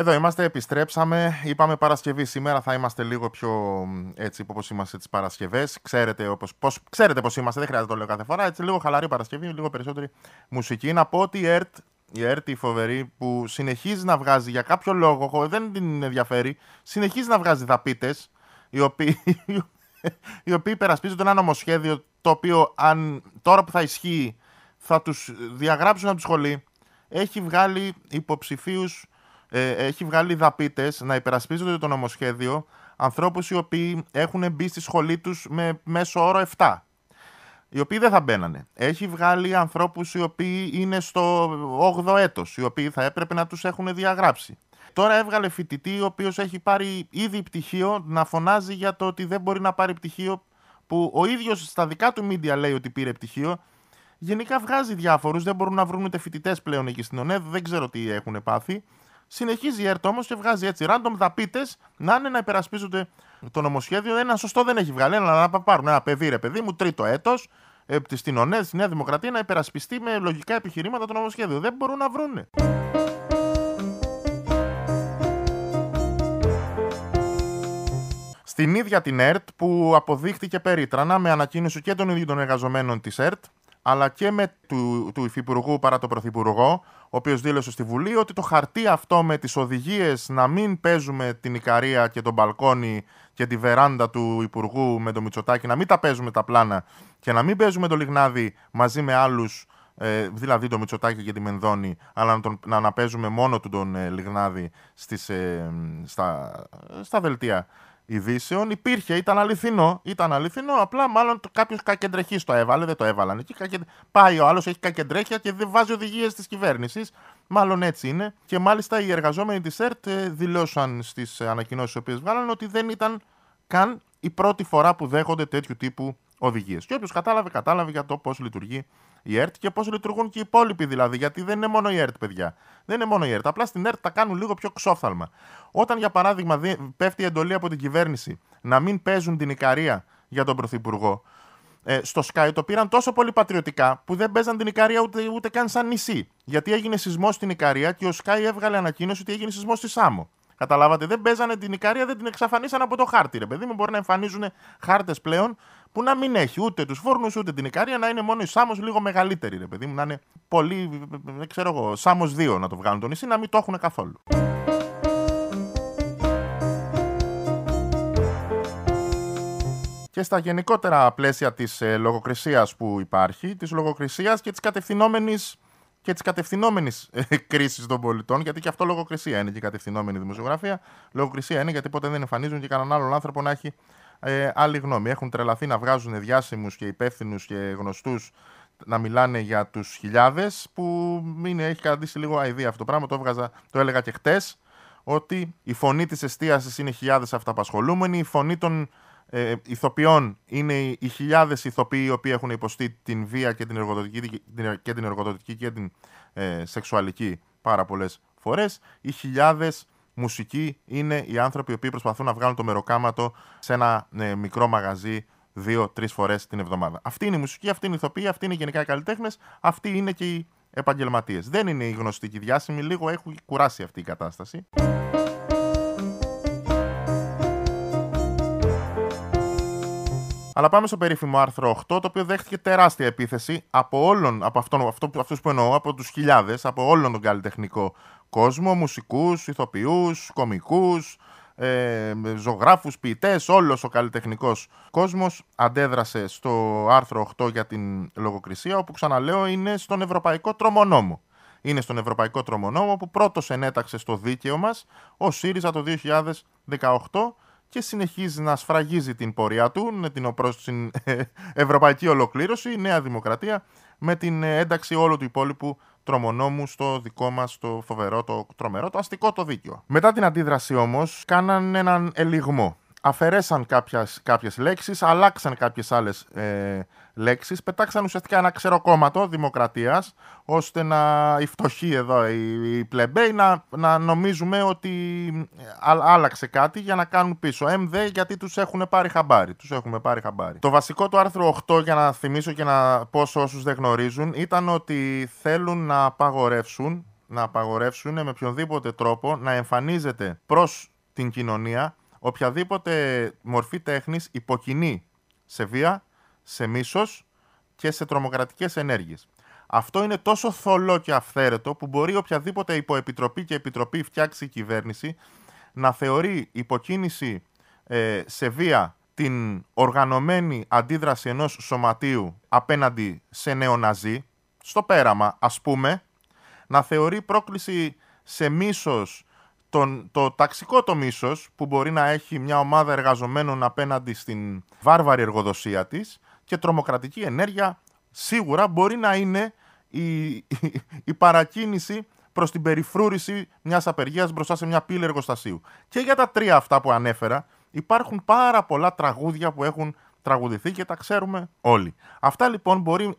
Εδώ είμαστε, επιστρέψαμε. Είπαμε Παρασκευή σήμερα, θα είμαστε λίγο πιο έτσι όπως είμαστε τις Παρασκευές. Ξέρετε, όπως, πώς, ξέρετε πώς είμαστε, δεν χρειάζεται να το λέω κάθε φορά. Έτσι λίγο χαλαρή Παρασκευή, λίγο περισσότερη μουσική. Να πω ότι η ΕΡΤ, η ΕΡΤ η φοβερή που συνεχίζει να βγάζει για κάποιο λόγο, δεν την ενδιαφέρει, συνεχίζει να βγάζει δαπίτες, οι οποίοι, οι οποίοι υπερασπίζονται ένα νομοσχέδιο το οποίο αν, τώρα που θα ισχύει θα τους διαγράψουν από τη σχολή. Έχει βγάλει υποψηφίους ε, έχει βγάλει δαπίτες να υπερασπίζονται το νομοσχέδιο ανθρώπους οι οποίοι έχουν μπει στη σχολή τους με μέσο όρο 7. Οι οποίοι δεν θα μπαίνανε. Έχει βγάλει ανθρώπους οι οποίοι είναι στο 8ο έτος, οι οποίοι θα έπρεπε να τους έχουν διαγράψει. Τώρα έβγαλε φοιτητή, ο οποίος έχει πάρει ήδη πτυχίο, να φωνάζει για το ότι δεν μπορεί να πάρει πτυχίο, που ο ίδιος στα δικά του media λέει ότι πήρε πτυχίο. Γενικά βγάζει διάφορους, δεν μπορούν να βρουν ούτε φοιτητές πλέον εκεί στην ΟΝΕΔ, δεν ξέρω τι έχουν πάθει. Συνεχίζει η ΕΡΤ όμως και βγάζει έτσι random δαπίτες να είναι να υπερασπίζονται το νομοσχέδιο. Ένα σωστό δεν έχει βγάλει. Ένα να πάρουν ένα παιδί, ρε παιδί μου, τρίτο έτος, ε, στην ΟΝΕ, στη Νέα Δημοκρατία, να υπερασπιστεί με λογικά επιχειρήματα το νομοσχέδιο. Δεν μπορούν να βρούνε. Στην ίδια την ΕΡΤ που αποδείχτηκε περίτρανα με ανακοίνωση και των ίδιων των εργαζομένων της ΕΡΤ αλλά και με του, του Υφυπουργού παρά το Πρωθυπουργό, ο οποίος δήλωσε στη Βουλή ότι το χαρτί αυτό με τις οδηγίες να μην παίζουμε την Ικαρία και τον μπαλκόνι και τη βεράντα του Υπουργού με το Μητσοτάκι, να μην τα παίζουμε τα πλάνα και να μην παίζουμε το Λιγνάδι μαζί με άλλους, ε, δηλαδή το Μητσοτάκι και τη Μενδώνη, αλλά να, τον, να αναπέζουμε μόνο του τον ε, Λιγνάδη στις, ε, στα, στα δελτία ειδήσεων υπήρχε, ήταν αληθινό. Ήταν αληθινό, απλά μάλλον κάποιος κακεντρεχής το έβαλε, δεν το έβαλαν εκεί. Πάει ο άλλος, έχει κακεντρέχεια και δεν βάζει οδηγίες της κυβέρνησης. Μάλλον έτσι είναι. Και μάλιστα οι εργαζόμενοι της ΕΡΤ ε, δηλώσαν στις ανακοινώσεις οι οποίες βγάλαν ότι δεν ήταν καν η πρώτη φορά που δέχονται τέτοιου τύπου οδηγίες. Και όποιος κατάλαβε, κατάλαβε για το πώς λειτουργεί η ΕΡΤ και πώς λειτουργούν και οι υπόλοιποι δηλαδή. Γιατί δεν είναι μόνο η ΕΡΤ, παιδιά. Δεν είναι μόνο η ΕΡΤ. Απλά στην ΕΡΤ τα κάνουν λίγο πιο ξόφθαλμα. Όταν, για παράδειγμα, πέφτει η εντολή από την κυβέρνηση να μην παίζουν την Ικαρία για τον Πρωθυπουργό, ε, στο Sky το πήραν τόσο πολύ πατριωτικά που δεν παίζαν την Ικαρία ούτε, ούτε καν σαν νησί. Γιατί έγινε σεισμός στην Ικαρία και ο Sky έβγαλε ανακοίνωση ότι έγινε σεισμός στη Σάμο. Καταλάβατε, δεν παίζανε την Ικαρία, δεν την εξαφανίσαν από το χάρτη. Ρε παιδί μου, μπορεί να εμφανίζουν χάρτες πλέον που να μην έχει ούτε τους φούρνους ούτε την Ικαρία, να είναι μόνο η Σάμος λίγο μεγαλύτερη. Ρε παιδί μου, να είναι πολύ, δεν ξέρω εγώ, Σάμος 2 να το βγάλουν το νησί, να μην το έχουν καθόλου. και στα γενικότερα πλαίσια της ε, λογοκρισίας που υπάρχει, της λογοκρισίας και της κατευθυνόμενης και της κατευθυνόμενης ε, κρίσης των πολιτών, γιατί και αυτό λογοκρισία είναι και η κατευθυνόμενη δημοσιογραφία. Λογοκρισία είναι γιατί ποτέ δεν εμφανίζουν και κανέναν άλλον άνθρωπο να έχει ε, άλλη γνώμη. Έχουν τρελαθεί να βγάζουν διάσημους και υπεύθυνους και γνωστούς να μιλάνε για τους χιλιάδες, που είναι, έχει καταντήσει λίγο αηδία αυτό το πράγμα. Το, έβγαζα, το έλεγα και χτες, ότι η φωνή της εστίασης είναι χιλιάδες αυταπασχολούμενοι, η φωνή των ε, ηθοποιών είναι οι χιλιάδες ηθοποιοί οι οποίοι έχουν υποστεί την βία και την εργοδοτική και την, εργοδοτική και την ε, σεξουαλική πάρα πολλές φορές. Οι χιλιάδες μουσικοί είναι οι άνθρωποι οι οποίοι προσπαθούν να βγάλουν το μεροκάματο σε ένα ε, μικρό μαγαζί δύο-τρει φορές την εβδομάδα. Αυτή είναι η μουσική, αυτή είναι η ηθοποιοί, αυτή είναι γενικά οι καλλιτέχνες, αυτοί είναι και οι επαγγελματίες. Δεν είναι οι γνωστοί και οι διάσημοι, λίγο έχουν κουράσει αυτή η κατάσταση. Αλλά πάμε στο περίφημο άρθρο 8, το οποίο δέχτηκε τεράστια επίθεση από όλων, από αυτόν, αυτό, αυτούς που εννοώ, από τους χιλιάδες, από όλον τον καλλιτεχνικό κόσμο, μουσικούς, ηθοποιούς, κομικούς, ε, ζωγράφους, ποιητές, όλος ο καλλιτεχνικός κόσμος αντέδρασε στο άρθρο 8 για την λογοκρισία, όπου ξαναλέω είναι στον Ευρωπαϊκό Τρομονόμο. Είναι στον Ευρωπαϊκό Τρομονόμο που πρώτος ενέταξε στο δίκαιο μας ο ΣΥΡΙΖΑ το 2018 και συνεχίζει να σφραγίζει την πορεία του με την την ευρωπαϊκή ολοκλήρωση, η Νέα Δημοκρατία, με την ένταξη όλου του υπόλοιπου τρομονόμου στο δικό μας το φοβερό, το τρομερό, το αστικό το δίκαιο. Μετά την αντίδραση όμως κάναν έναν ελιγμό. Αφαιρέσαν κάποιες, κάποιες λέξεις, αλλάξαν κάποιες άλλες ε, λέξεις, πετάξαν ουσιαστικά ένα ξεροκόμματο δημοκρατίας, ώστε να οι φτωχοί εδώ, οι, πλεμπέοι, να, να νομίζουμε ότι ε, άλλαξε κάτι για να κάνουν πίσω. ΕΜΔ γιατί τους έχουν πάρει χαμπάρι. Τους έχουμε πάρει χαμπάρι. Το βασικό του άρθρο 8, για να θυμίσω και να πω σε όσους δεν γνωρίζουν, ήταν ότι θέλουν να απαγορεύσουν να απαγορεύσουν με οποιονδήποτε τρόπο να εμφανίζεται προς την κοινωνία οποιαδήποτε μορφή τέχνης υποκινεί σε βία, σε μίσος και σε τρομοκρατικές ενέργειες. Αυτό είναι τόσο θολό και αυθαίρετο που μπορεί οποιαδήποτε υποεπιτροπή και επιτροπή φτιάξει η κυβέρνηση να θεωρεί υποκίνηση ε, σε βία την οργανωμένη αντίδραση ενός σωματείου απέναντι σε νεοναζί, στο πέραμα ας πούμε, να θεωρεί πρόκληση σε μίσος τον, το ταξικό το μίσος που μπορεί να έχει μια ομάδα εργαζομένων απέναντι στην βάρβαρη εργοδοσία της και τρομοκρατική ενέργεια σίγουρα μπορεί να είναι η, η, παρακίνηση προς την περιφρούρηση μιας απεργίας μπροστά σε μια πύλη εργοστασίου. Και για τα τρία αυτά που ανέφερα υπάρχουν πάρα πολλά τραγούδια που έχουν τραγουδηθεί και τα ξέρουμε όλοι. Αυτά λοιπόν μπορεί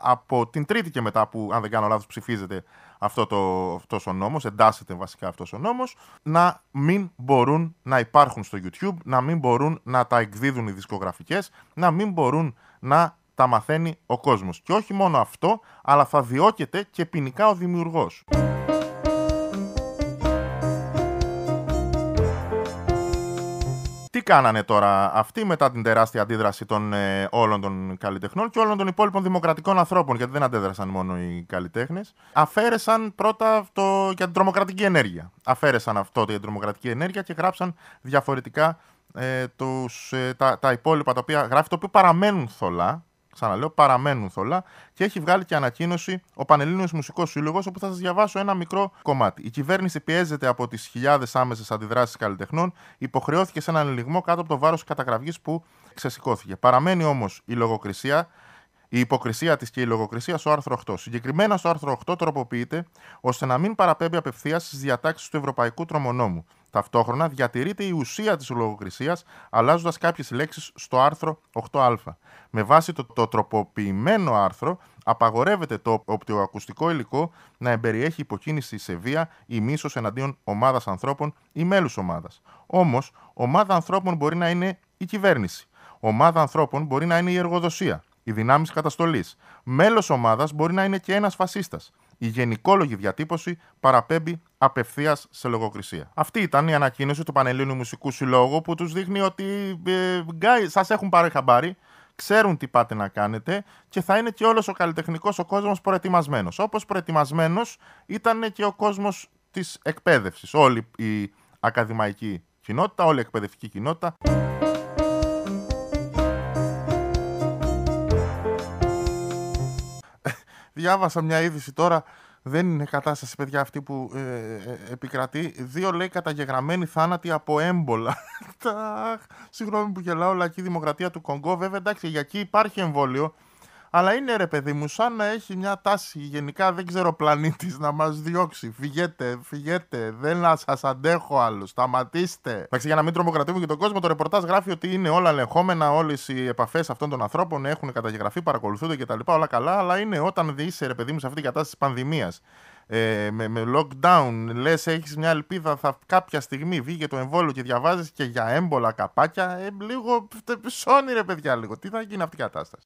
από την τρίτη και μετά που αν δεν κάνω λάθος ψηφίζεται αυτό το, αυτός ο νόμος, εντάσσεται βασικά αυτός ο νόμος, να μην μπορούν να υπάρχουν στο YouTube, να μην μπορούν να τα εκδίδουν οι δισκογραφικές, να μην μπορούν να τα μαθαίνει ο κόσμος. Και όχι μόνο αυτό, αλλά θα διώκεται και ποινικά ο δημιουργός. Κάνανε τώρα αυτοί μετά την τεράστια αντίδραση των ε, όλων των καλλιτεχνών και όλων των υπόλοιπων δημοκρατικών ανθρώπων, γιατί δεν αντέδρασαν μόνο οι καλλιτέχνες. Αφαίρεσαν πρώτα το, για την τρομοκρατική ενέργεια. Αφαίρεσαν αυτό για την τρομοκρατική ενέργεια και γράψαν διαφορετικά ε, τους, ε, τα, τα υπόλοιπα τα οποία γράφει, το οποίο παραμένουν θολά, ξαναλέω, παραμένουν θολά και έχει βγάλει και ανακοίνωση ο Πανελλήνιος Μουσικός Σύλλογος, όπου θα σας διαβάσω ένα μικρό κομμάτι. Η κυβέρνηση πιέζεται από τις χιλιάδες άμεσες αντιδράσεις καλλιτεχνών, υποχρεώθηκε σε έναν ελιγμό κάτω από το βάρος καταγραφής που ξεσηκώθηκε. Παραμένει όμως η λογοκρισία, η υποκρισία της και η λογοκρισία στο άρθρο 8. Συγκεκριμένα στο άρθρο 8 τροποποιείται ώστε να μην παραπέμπει απευθείας στις διατάξεις του Ευρωπαϊκού Τρομονόμου. Ταυτόχρονα διατηρείται η ουσία της λογοκρισίας, αλλάζοντας κάποιες λέξεις στο άρθρο 8α. Με βάση το, το τροποποιημένο άρθρο, απαγορεύεται το οπτικοακουστικό υλικό να εμπεριέχει υποκίνηση σε βία ή μίσος εναντίον ομάδας ανθρώπων ή μέλους ομάδας. Όμως, ομάδα ανθρώπων μπορεί να είναι η κυβέρνηση. Ομάδα ανθρώπων μπορεί να είναι η εργοδοσία, οι δυνάμεις καταστολής. Μέλος ομάδας μπορεί να είναι και ένας φασίστας η γενικόλογη διατύπωση παραπέμπει απευθείας σε λογοκρισία. Αυτή ήταν η ανακοίνωση του Πανελλήνιου Μουσικού Συλλόγου που τους δείχνει ότι ε, σας έχουν πάρει χαμπάρι, ξέρουν τι πάτε να κάνετε και θα είναι και όλος ο καλλιτεχνικός ο κόσμος προετοιμασμένος. Όπως προετοιμασμένος ήταν και ο κόσμος της εκπαίδευσης. Όλη η ακαδημαϊκή κοινότητα, όλη η εκπαιδευτική κοινότητα. διάβασα μια είδηση τώρα. Δεν είναι κατάσταση, παιδιά, αυτή που ε, ε, επικρατεί. Δύο λέει καταγεγραμμένοι θάνατοι από έμπολα. Συγγνώμη που γελάω, λαϊκή δημοκρατία του Κονγκό. Βέβαια, εντάξει, για εκεί υπάρχει εμβόλιο. Αλλά είναι ρε παιδί μου, σαν να έχει μια τάση γενικά, δεν ξέρω, πλανήτης να μας διώξει. Φυγέτε, φυγέτε, δεν σας αντέχω άλλο. Σταματήστε. Εντάξει, για να μην τρομοκρατούμε και τον κόσμο, το ρεπορτάζ γράφει ότι είναι όλα ελεγχόμενα, όλες οι επαφές αυτών των ανθρώπων έχουν καταγεγραφεί, παρακολουθούνται κτλ. Όλα καλά, αλλά είναι όταν είσαι ρε παιδί μου σε αυτή την κατάσταση της πανδημίας. Ε, με, με lockdown, λες, έχεις μια ελπίδα, θα κάποια στιγμή βγει το εμβόλιο και διαβάζεις και για έμπολα καπάκια. Ε, λίγο ψώνει ρε παιδιά, λίγο. Τι θα γίνει αυτή η κατάσταση;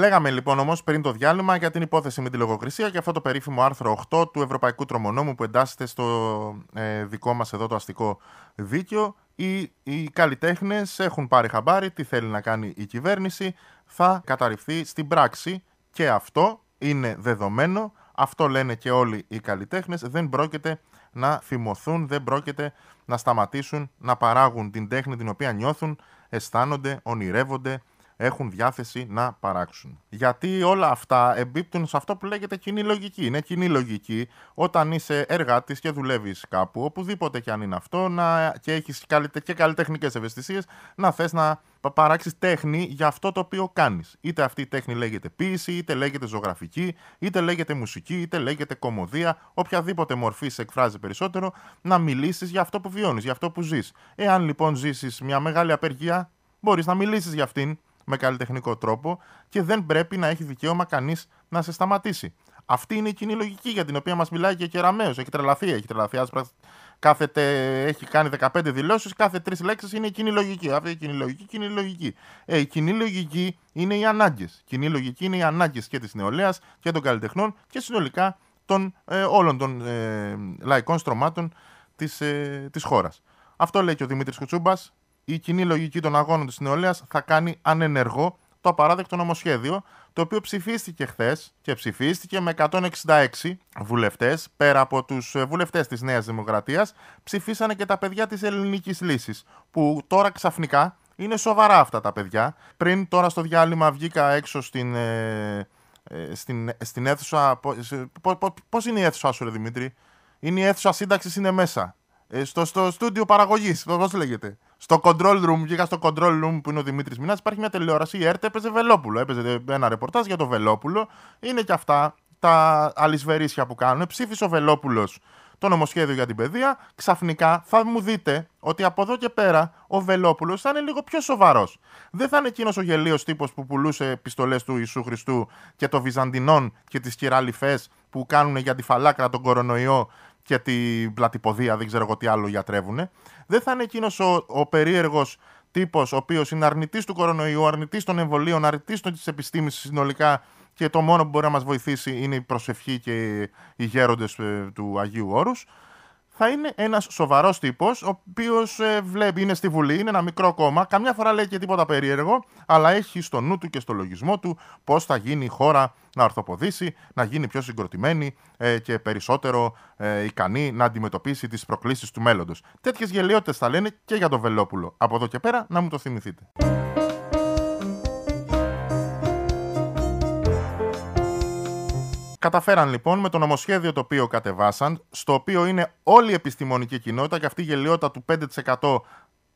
Λέγαμε λοιπόν όμως πριν το διάλειμμα για την υπόθεση με τη λογοκρισία και αυτό το περίφημο άρθρο 8 του Ευρωπαϊκού Τρομονόμου που εντάσσεται στο ε, δικό μας εδώ το αστικό δίκαιο. Οι, οι καλλιτέχνες έχουν πάρει χαμπάρι τι θέλει να κάνει η κυβέρνηση. Θα καταρριφθεί στην πράξη και αυτό είναι δεδομένο. Αυτό λένε και όλοι οι καλλιτέχνες. Δεν πρόκειται να φημωθούν, δεν πρόκειται να σταματήσουν να παράγουν την τέχνη την οποία νιώθουν, αισθάνονται, ονειρεύονται, έχουν διάθεση να παράξουν. Γιατί όλα αυτά εμπίπτουν σε αυτό που λέγεται κοινή λογική. Είναι κοινή λογική όταν είσαι εργάτης και δουλεύεις κάπου, οπουδήποτε και αν είναι αυτό, να, και έχεις και καλλιτεχνικές ευαισθησίες, να θες να παράξεις τέχνη για αυτό το οποίο κάνεις. Είτε αυτή η τέχνη λέγεται ποίηση, είτε λέγεται ζωγραφική, είτε λέγεται μουσική, είτε λέγεται κομμωδία, οποιαδήποτε μορφή σε εκφράζει περισσότερο, να μιλήσεις για αυτό που βιώνεις, για αυτό που ζεις. Εάν λοιπόν ζήσεις μια μεγάλη απεργία, μπορείς να μιλήσεις για αυτήν με καλλιτεχνικό τρόπο και δεν πρέπει να έχει δικαίωμα κανείς να σε σταματήσει. Αυτή είναι η κοινή λογική για την οποία μας μιλάει και ο Κεραμαίο. Έχει τρελαθεί, έχει τρελαθεί. Κάθεται, έχει κάνει 15 δηλώσεις, κάθε τρεις λέξεις είναι η κοινή λογική. Αυτή η κοινή λογική, κοινή λογική. Ε, η κοινή λογική είναι οι ανάγκες. Κοινή λογική είναι οι ανάγκες και της νεολαίας και των καλλιτεχνών και συνολικά των, ε, όλων των ε, λαϊκών στρωμάτων της ε, της χώρας. Αυτό λέει και ο Δημήτρης Κουτσούμπας. Η κοινή λογική των αγώνων της νεολαίας θα κάνει ανενεργό το απαράδεκτο νομοσχέδιο, το οποίο ψηφίστηκε χθες και ψηφίστηκε με 166 βουλευτές. Πέρα από τους ε, βουλευτές της Νέας Δημοκρατίας, ψηφίσανε και τα παιδιά της Ελληνικής Λύσης, που τώρα ξαφνικά είναι σοβαρά αυτά τα παιδιά. Πριν τώρα στο διάλειμμα βγήκα έξω στην, ε, ε στην, στην αίθουσα. Πώς είναι η αίθουσα σου, ρε Δημήτρη, Είναι η αίθουσα σύνταξης, είναι μέσα. Ε, στο, στο στούντιο παραγωγής, πώς λέγεται; Στο control room, βγήκα στο control room που είναι ο Δημήτρης Μινά, υπάρχει μια τηλεόραση. Η ΕΡΤ έπαιζε Βελόπουλο. Έπαιζε ένα ρεπορτάζ για το Βελόπουλο. Είναι και αυτά τα αλυσβερίσια που κάνουν. Ψήφισε ο Βελόπουλος το νομοσχέδιο για την παιδεία. Ξαφνικά θα μου δείτε ότι από εδώ και πέρα ο Βελόπουλος θα είναι λίγο πιο σοβαρός. Δεν θα είναι εκείνος ο γελίος τύπος που πουλούσε επιστολές του Ιησού Χριστού και των Βυζαντινών και τις κυράλιφέ που κάνουν για τη φαλάκρα τον κορονοϊό και την πλατυποδία, δεν ξέρω εγώ τι άλλο γιατρεύουν. Δεν θα είναι εκείνος ο, ο περίεργος τύπος, ο οποίος είναι αρνητής του κορονοϊού, αρνητής των εμβολίων, αρνητής της επιστήμη συνολικά και το μόνο που μπορεί να μας βοηθήσει είναι η προσευχή και οι γέροντες ε, του Αγίου Όρους θα είναι ένας σοβαρός τύπος, ο οποίος ε, βλέπει, είναι στη Βουλή, είναι ένα μικρό κόμμα, καμιά φορά λέει και τίποτα περίεργο, αλλά έχει στο νου του και στο λογισμό του πώς θα γίνει η χώρα να ορθοποδήσει, να γίνει πιο συγκροτημένη ε, και περισσότερο ε, ικανή να αντιμετωπίσει τις προκλήσεις του μέλλοντος. Τέτοιες γελιότητες θα λένε και για τον Βελόπουλο. Από εδώ και πέρα να μου το θυμηθείτε. Καταφέραν λοιπόν με το νομοσχέδιο το οποίο κατεβάσαν, στο οποίο είναι όλη η επιστημονική κοινότητα και αυτή η γελιότητα του 5%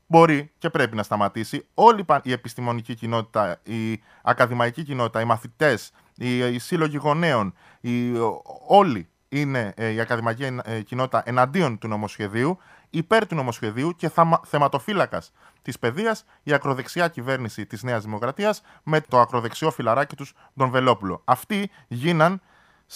μπορεί και πρέπει να σταματήσει. Όλη η επιστημονική κοινότητα, η ακαδημαϊκή κοινότητα, οι μαθητές, οι, οι σύλλογοι γονέων, οι, όλοι είναι ε, η ακαδημαϊκή ε, κοινότητα εναντίον του νομοσχεδίου, υπέρ του νομοσχεδίου και θεματοφύλακας της παιδείας η ακροδεξιά κυβέρνηση της Νέας Δημοκρατίας με το ακροδεξιό φιλαράκι τους, τον Βελόπουλο. Αυτοί γίναν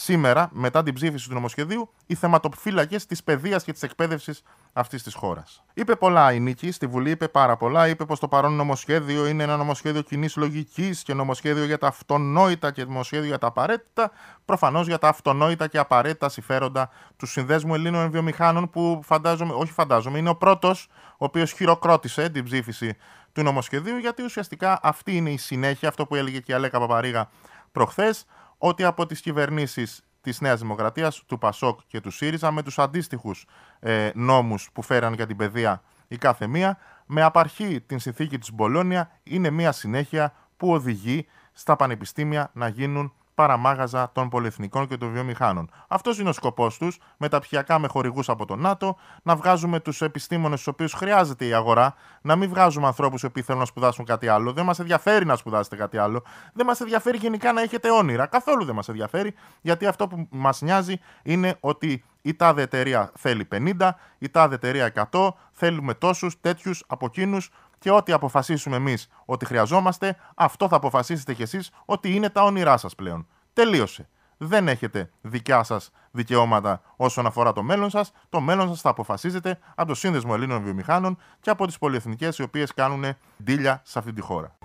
σήμερα, μετά την ψήφιση του νομοσχεδίου, οι θεματοφύλακες της παιδείας και της εκπαίδευσης αυτής της χώρας. Είπε πολλά η Νίκη, στη Βουλή είπε πάρα πολλά. Είπε πως το παρόν νομοσχέδιο είναι ένα νομοσχέδιο κοινής λογικής και νομοσχέδιο για τα αυτονόητα και νομοσχέδιο για τα απαραίτητα. Προφανώς για τα αυτονόητα και απαραίτητα συμφέροντα του Συνδέσμου Ελλήνων Βιομηχάνων, που φαντάζομαι, όχι φαντάζομαι, είναι ο πρώτος ο οποίος χειροκρότησε την ψήφιση του νομοσχεδίου, γιατί ουσιαστικά αυτή είναι η συνέχεια, αυτό που έλεγε και η Αλέκα Παπαρίγα προχθές, ότι από τις κυβερνήσεις της Νέας Δημοκρατίας, του Πασόκ και του ΣΥΡΙΖΑ με τους αντίστοιχους ε, νόμους που φέραν για την παιδεία η κάθε μία, με απαρχή την συνθήκη της Μπολόνια είναι μια συνέχεια που οδηγεί στα πανεπιστήμια να γίνουν παραμάγαζα των πολυεθνικών και των βιομηχάνων. Αυτός είναι ο σκοπός τους, μεταπτυχιακά με χορηγούς από το ΝΑΤΟ, να βγάζουμε τους επιστήμονες του οποίους χρειάζεται η αγορά, να μην βγάζουμε ανθρώπους οι οποίοι θέλουν να σπουδάσουν κάτι άλλο. Δεν μας ενδιαφέρει να σπουδάσετε κάτι άλλο. Δεν μας ενδιαφέρει γενικά να έχετε όνειρα. Καθόλου δεν μας ενδιαφέρει, γιατί αυτό που μας νοιάζει είναι ότι η τάδε εταιρεία θέλει 50, η τάδε εταιρεία 100, θέλουμε τόσους τέτοιους από εκείνους και ό,τι αποφασίσουμε εμείς ότι χρειαζόμαστε, αυτό θα αποφασίσετε κι εσείς ότι είναι τα όνειρά σας πλέον. Τελείωσε. Δεν έχετε δικιά σας δικαιώματα όσον αφορά το μέλλον σας. Το μέλλον σας θα αποφασίζεται από το Σύνδεσμο Ελλήνων Βιομηχάνων και από τις πολυεθνικές οι οποίες κάνουν ντύλια σε αυτή τη χώρα.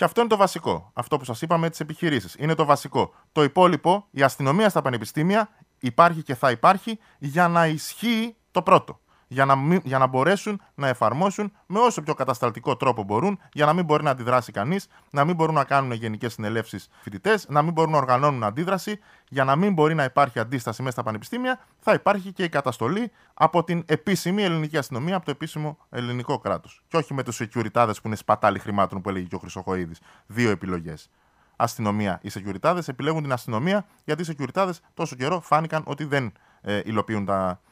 Και αυτό είναι το βασικό. Αυτό που σας είπαμε τις επιχειρήσεις. Είναι το βασικό. Το υπόλοιπο, η αστυνομία στα πανεπιστήμια υπάρχει και θα υπάρχει για να ισχύει το πρώτο. Για να, για να μπορέσουν να εφαρμόσουν με όσο πιο κατασταλτικό τρόπο μπορούν, για να μην μπορεί να αντιδράσει κανείς, να μην μπορούν να κάνουν γενικές συνελεύσεις φοιτητές, να μην μπορούν να οργανώνουν αντίδραση, για να μην μπορεί να υπάρχει αντίσταση μέσα στα πανεπιστήμια, θα υπάρχει και η καταστολή από την επίσημη ελληνική αστυνομία, από το επίσημο ελληνικό κράτος. Και όχι με τους securitádes που είναι σπατάλη χρημάτων που έλεγε και ο Χρυσοχοίδης. Δύο επιλογές αστυνομία. Οι σεκιουριτάδες επιλέγουν την αστυνομία γιατί οι σεκιουριτάδες τόσο καιρό φάνηκαν ότι δεν ε, υλοποιούν τα, ε,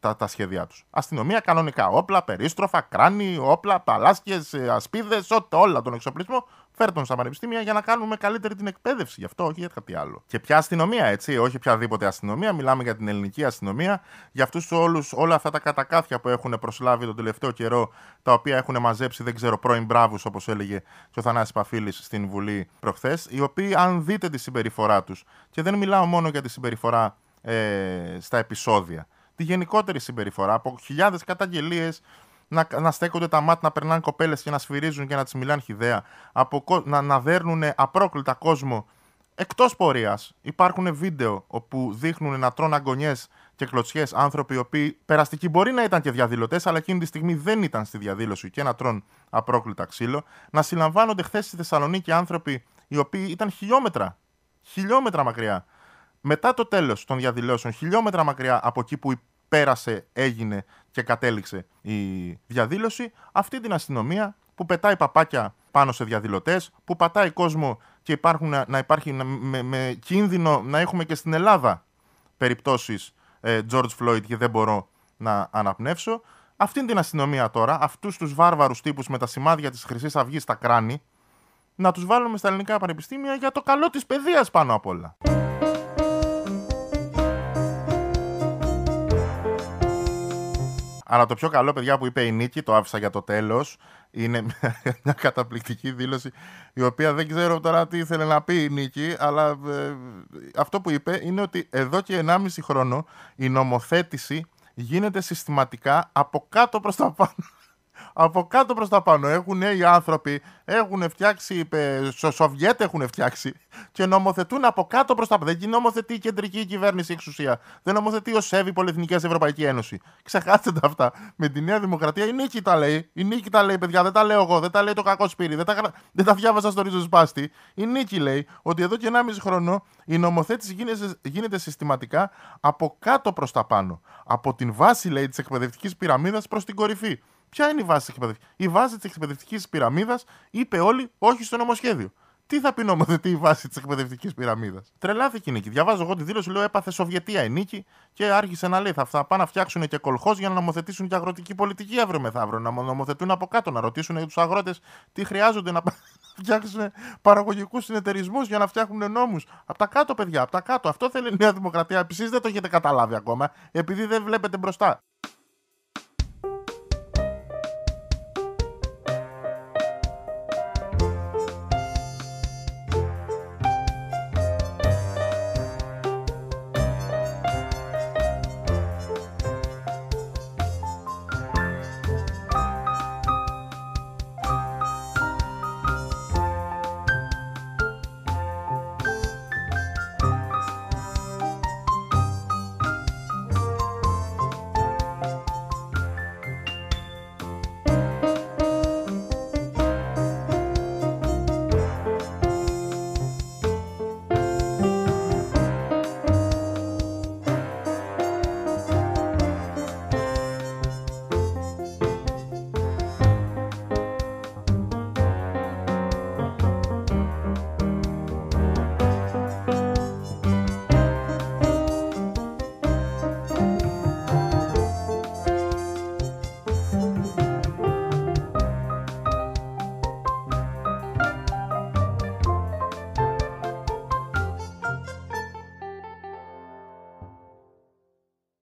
τα, τα σχέδιά τους. Αστυνομία κανονικά. Όπλα, περίστροφα, κράνη, όπλα, παλάσκε, ασπίδες, όλα τον εξοπλισμό φέρτων στα πανεπιστήμια για να κάνουμε καλύτερη την εκπαίδευση. Γι' αυτό, όχι για κάτι άλλο. Και ποια αστυνομία, έτσι, όχι οποιαδήποτε αστυνομία. Μιλάμε για την ελληνική αστυνομία, για αυτούς όλους, όλα αυτά τα κατακάθια που έχουν προσλάβει τον τελευταίο καιρό, τα οποία έχουν μαζέψει, δεν ξέρω, πρώην μπράβους, όπως έλεγε και ο Θανάσης Παφίλης στην Βουλή προχθές, οι οποίοι, αν δείτε τη συμπεριφορά τους, και δεν μιλάω μόνο για τη συμπεριφορά ε, στα επεισόδια, τη γενικότερη συμπεριφορά από χιλιάδες καταγγελίες να, να στέκονται τα μάτια, να περνάνε κοπέλες και να σφυρίζουν και να τις μιλάνε χιδέα, από, να, να δέρνουν απρόκλητα κόσμο εκτός πορείας. Υπάρχουν βίντεο όπου δείχνουν να τρώνε αγωνιέ και κλωτσιές άνθρωποι οι οποίοι περαστικοί μπορεί να ήταν και διαδηλωτές, αλλά εκείνη τη στιγμή δεν ήταν στη διαδήλωση και να τρώνε απρόκλητα ξύλο. Να συλλαμβάνονται χθες στη Θεσσαλονίκη άνθρωποι οι οποίοι ήταν χιλιόμετρα, χιλιόμετρα μακριά. Μετά το τέλος των διαδηλώσεων, χιλιόμετρα μακριά από εκεί που πέρασε, έγινε και κατέληξε η διαδήλωση, αυτή την αστυνομία που πετάει παπάκια πάνω σε διαδηλωτές, που πατάει κόσμο και υπάρχουν, να υπάρχει με, με κίνδυνο να έχουμε και στην Ελλάδα περιπτώσεις ε, George Floyd και δεν μπορώ να αναπνεύσω. Αυτή την αστυνομία τώρα, αυτούς τους βάρβαρους τύπους με τα σημάδια της Χρυσής Αυγής στα κράνη, να τους βάλουμε στα ελληνικά πανεπιστήμια για το καλό της παιδείας πάνω απ' όλα. Αλλά το πιο καλό, παιδιά, που είπε η Νίκη, το άφησα για το τέλος, είναι μια καταπληκτική δήλωση, η οποία δεν ξέρω τώρα τι ήθελε να πει η Νίκη, αλλά ε, αυτό που είπε είναι ότι εδώ και 1,5 χρόνο η νομοθέτηση γίνεται συστηματικά από κάτω προς τα πάνω από κάτω προς τα πάνω. Έχουν οι άνθρωποι, έχουν φτιάξει, στο Σοβιέτ έχουν φτιάξει και νομοθετούν από κάτω προς τα πάνω. Δεν νομοθετεί η κεντρική κυβέρνηση εξουσία. Δεν νομοθετεί ο ΣΕΒ η Πολυεθνική Ευρωπαϊκή Ένωση. Ξεχάστε τα αυτά. Με τη Νέα Δημοκρατία η Νίκη τα λέει. Η Νίκη τα λέει, παιδιά. Δεν τα λέω εγώ. Δεν τα λέει το κακό σπίρι. Δεν τα, δεν τα διάβασα στο ρίζος σπάστη. Η Νίκη λέει ότι εδώ και 1,5 χρόνο η νομοθέτηση γίνεται, γίνεται συστηματικά από κάτω προς τα πάνω. Από την βάση, λέει, της εκπαιδευτικής πυραμίδας προς την κορυφή. Ποια είναι η βάση της εκπαιδευτική. Η βάση της εκπαιδευτικής πυραμίδας είπε όλοι όχι στο νομοσχέδιο. Τι θα πει νομοθετή η βάση της εκπαιδευτικής πυραμίδας; Τρελάθηκε η νίκη. Διαβάζω εγώ τη δήλωση, λέω έπαθε Σοβιετία η νίκη και άρχισε να λέει θα, θα πάνε να φτιάξουν και κολχός για να νομοθετήσουν και αγροτική πολιτική αύριο μεθαύριο. Να νομοθετούν από κάτω, να ρωτήσουν για τους αγρότες τι χρειάζονται να φτιάξουν παραγωγικούς συνεταιρισμούς για να φτιάχνουν νόμους. Από τα κάτω, παιδιά, από τα κάτω. Αυτό θέλει η Νέα Δημοκρατία. Επίση δεν το έχετε καταλάβει ακόμα, επειδή δεν βλέπετε μπροστά.